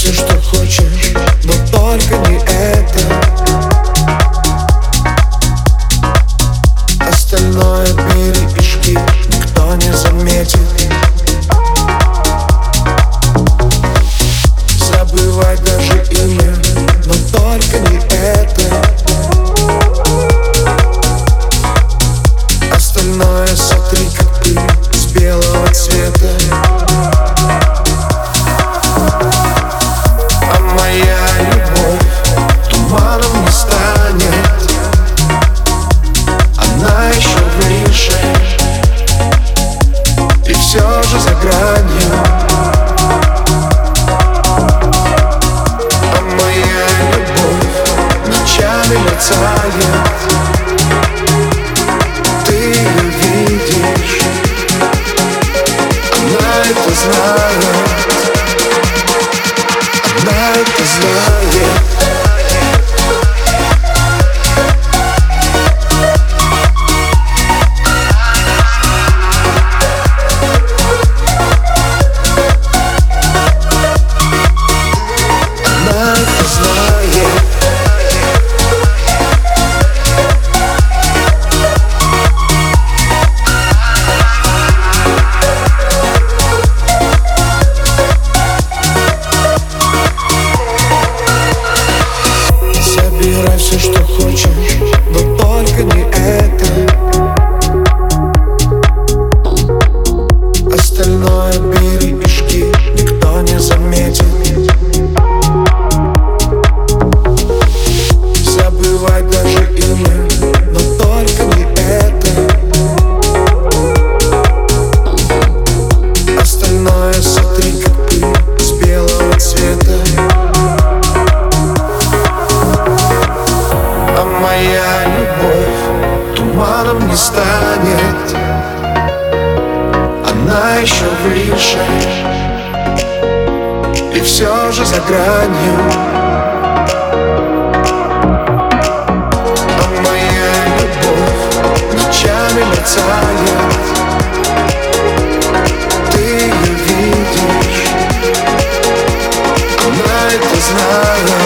все, что хочешь, но только не это. Остальное бери и жги, никто не заметит. Забывай даже имя, но только не это. Остальное сотри, как пыль с белого цвета Забирай все, что хочешь, но только не это. Остальное бери и жги, никто не заметит. Забывай даже не станет. Она еще выше И все же за гранью. А моя любовь ночами летает. Ты ее видишь. Она это знает.